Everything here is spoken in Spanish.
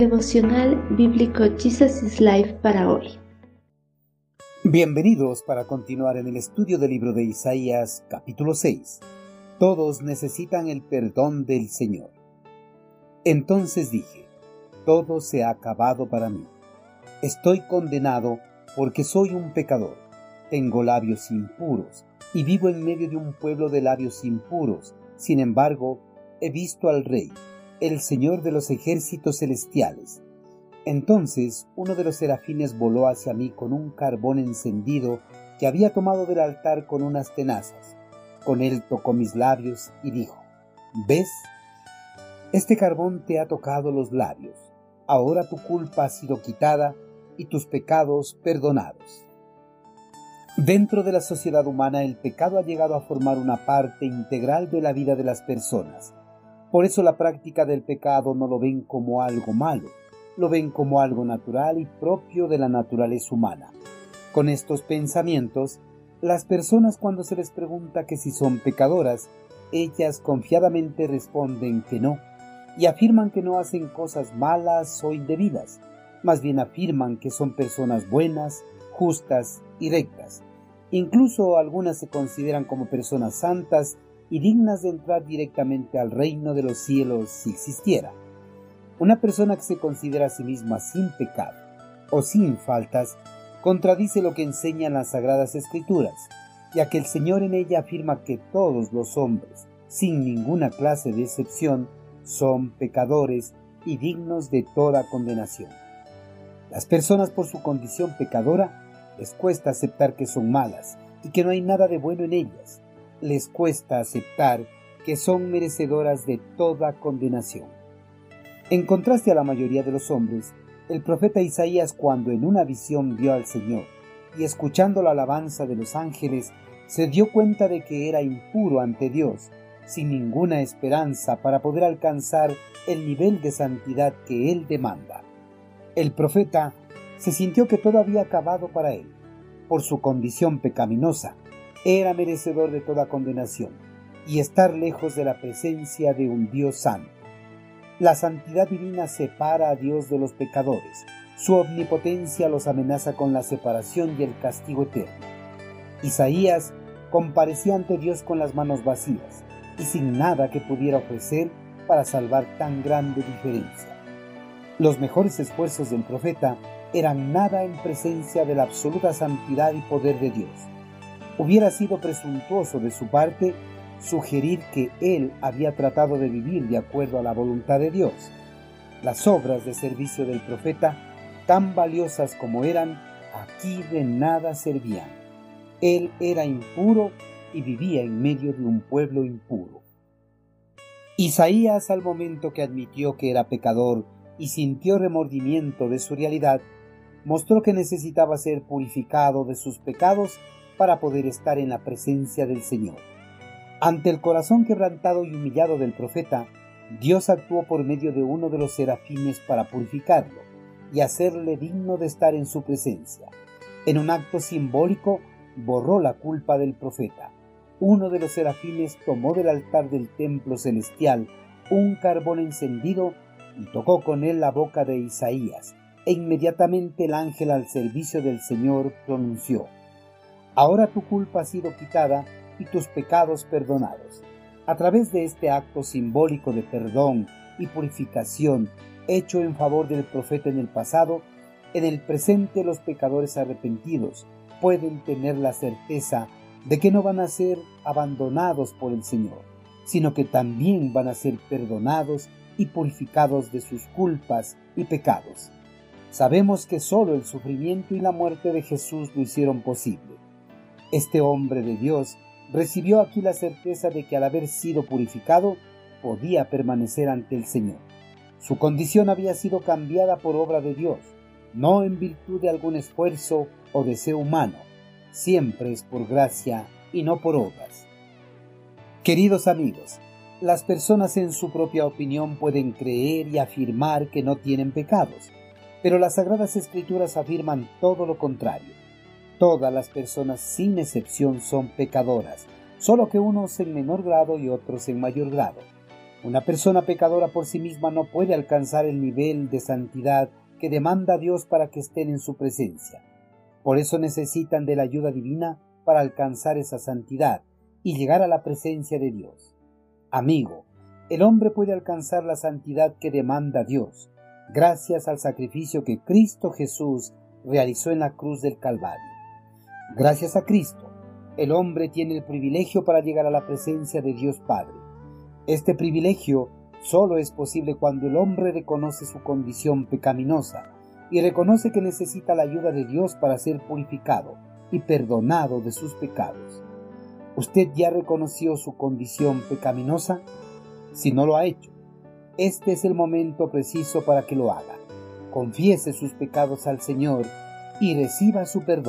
Devocional Bíblico Jesus is Life para hoy. Bienvenidos para continuar en el estudio del libro de Isaías capítulo 6. Todos necesitan el perdón del Señor. Entonces dije, todo se ha acabado para mí. Estoy condenado porque soy un pecador. Tengo labios impuros y vivo en medio de un pueblo de labios impuros. Sin embargo, he visto al Rey el Señor de los ejércitos celestiales. Entonces uno de los serafines voló hacia mí con un carbón encendido que había tomado del altar con unas tenazas. Con él tocó mis labios y dijo, ¿ves? Este carbón te ha tocado los labios. Ahora tu culpa ha sido quitada y tus pecados perdonados. Dentro de la sociedad humana el pecado ha llegado a formar una parte integral de la vida de las personas por eso la práctica del pecado no lo ven como algo malo, lo ven como algo natural y propio de la naturaleza humana. Con estos pensamientos, las personas cuando se les pregunta que si son pecadoras, ellas confiadamente responden que no, y afirman que no hacen cosas malas o indebidas, más bien afirman que son personas buenas, justas y rectas. Incluso algunas se consideran como personas santas y dignas de entrar directamente al reino de los cielos si existiera. Una persona que se considera a sí misma sin pecado o sin faltas contradice lo que enseñan las sagradas escrituras, ya que el Señor en ella afirma que todos los hombres, sin ninguna clase de excepción, son pecadores y dignos de toda condenación. Las personas por su condición pecadora les cuesta aceptar que son malas y que no hay nada de bueno en ellas, les cuesta aceptar que son merecedoras de toda condenación. En contraste a la mayoría de los hombres, el profeta Isaías cuando en una visión vio al Señor y escuchando la alabanza de los ángeles, se dio cuenta de que era impuro ante Dios, sin ninguna esperanza para poder alcanzar el nivel de santidad que Él demanda. El profeta se sintió que todo había acabado para él, por su condición pecaminosa, era merecedor de toda condenación y estar lejos de la presencia de un Dios santo. La santidad divina separa a Dios de los pecadores. Su omnipotencia los amenaza con la separación y el castigo eterno. Isaías comparecía ante Dios con las manos vacías y sin nada que pudiera ofrecer para salvar tan grande diferencia. Los mejores esfuerzos del profeta eran nada en presencia de la absoluta santidad y poder de Dios. Hubiera sido presuntuoso de su parte sugerir que él había tratado de vivir de acuerdo a la voluntad de Dios. Las obras de servicio del profeta, tan valiosas como eran, aquí de nada servían. Él era impuro y vivía en medio de un pueblo impuro. Isaías al momento que admitió que era pecador y sintió remordimiento de su realidad, mostró que necesitaba ser purificado de sus pecados para poder estar en la presencia del Señor. Ante el corazón quebrantado y humillado del profeta, Dios actuó por medio de uno de los serafines para purificarlo y hacerle digno de estar en su presencia. En un acto simbólico, borró la culpa del profeta. Uno de los serafines tomó del altar del templo celestial un carbón encendido y tocó con él la boca de Isaías, e inmediatamente el ángel al servicio del Señor pronunció, Ahora tu culpa ha sido quitada y tus pecados perdonados. A través de este acto simbólico de perdón y purificación hecho en favor del profeta en el pasado, en el presente los pecadores arrepentidos pueden tener la certeza de que no van a ser abandonados por el Señor, sino que también van a ser perdonados y purificados de sus culpas y pecados. Sabemos que solo el sufrimiento y la muerte de Jesús lo hicieron posible. Este hombre de Dios recibió aquí la certeza de que al haber sido purificado podía permanecer ante el Señor. Su condición había sido cambiada por obra de Dios, no en virtud de algún esfuerzo o deseo humano, siempre es por gracia y no por obras. Queridos amigos, las personas en su propia opinión pueden creer y afirmar que no tienen pecados, pero las sagradas escrituras afirman todo lo contrario. Todas las personas sin excepción son pecadoras, solo que unos en menor grado y otros en mayor grado. Una persona pecadora por sí misma no puede alcanzar el nivel de santidad que demanda Dios para que estén en su presencia. Por eso necesitan de la ayuda divina para alcanzar esa santidad y llegar a la presencia de Dios. Amigo, el hombre puede alcanzar la santidad que demanda Dios, gracias al sacrificio que Cristo Jesús realizó en la cruz del Calvario. Gracias a Cristo, el hombre tiene el privilegio para llegar a la presencia de Dios Padre. Este privilegio solo es posible cuando el hombre reconoce su condición pecaminosa y reconoce que necesita la ayuda de Dios para ser purificado y perdonado de sus pecados. ¿Usted ya reconoció su condición pecaminosa? Si no lo ha hecho, este es el momento preciso para que lo haga. Confiese sus pecados al Señor y reciba su perdón.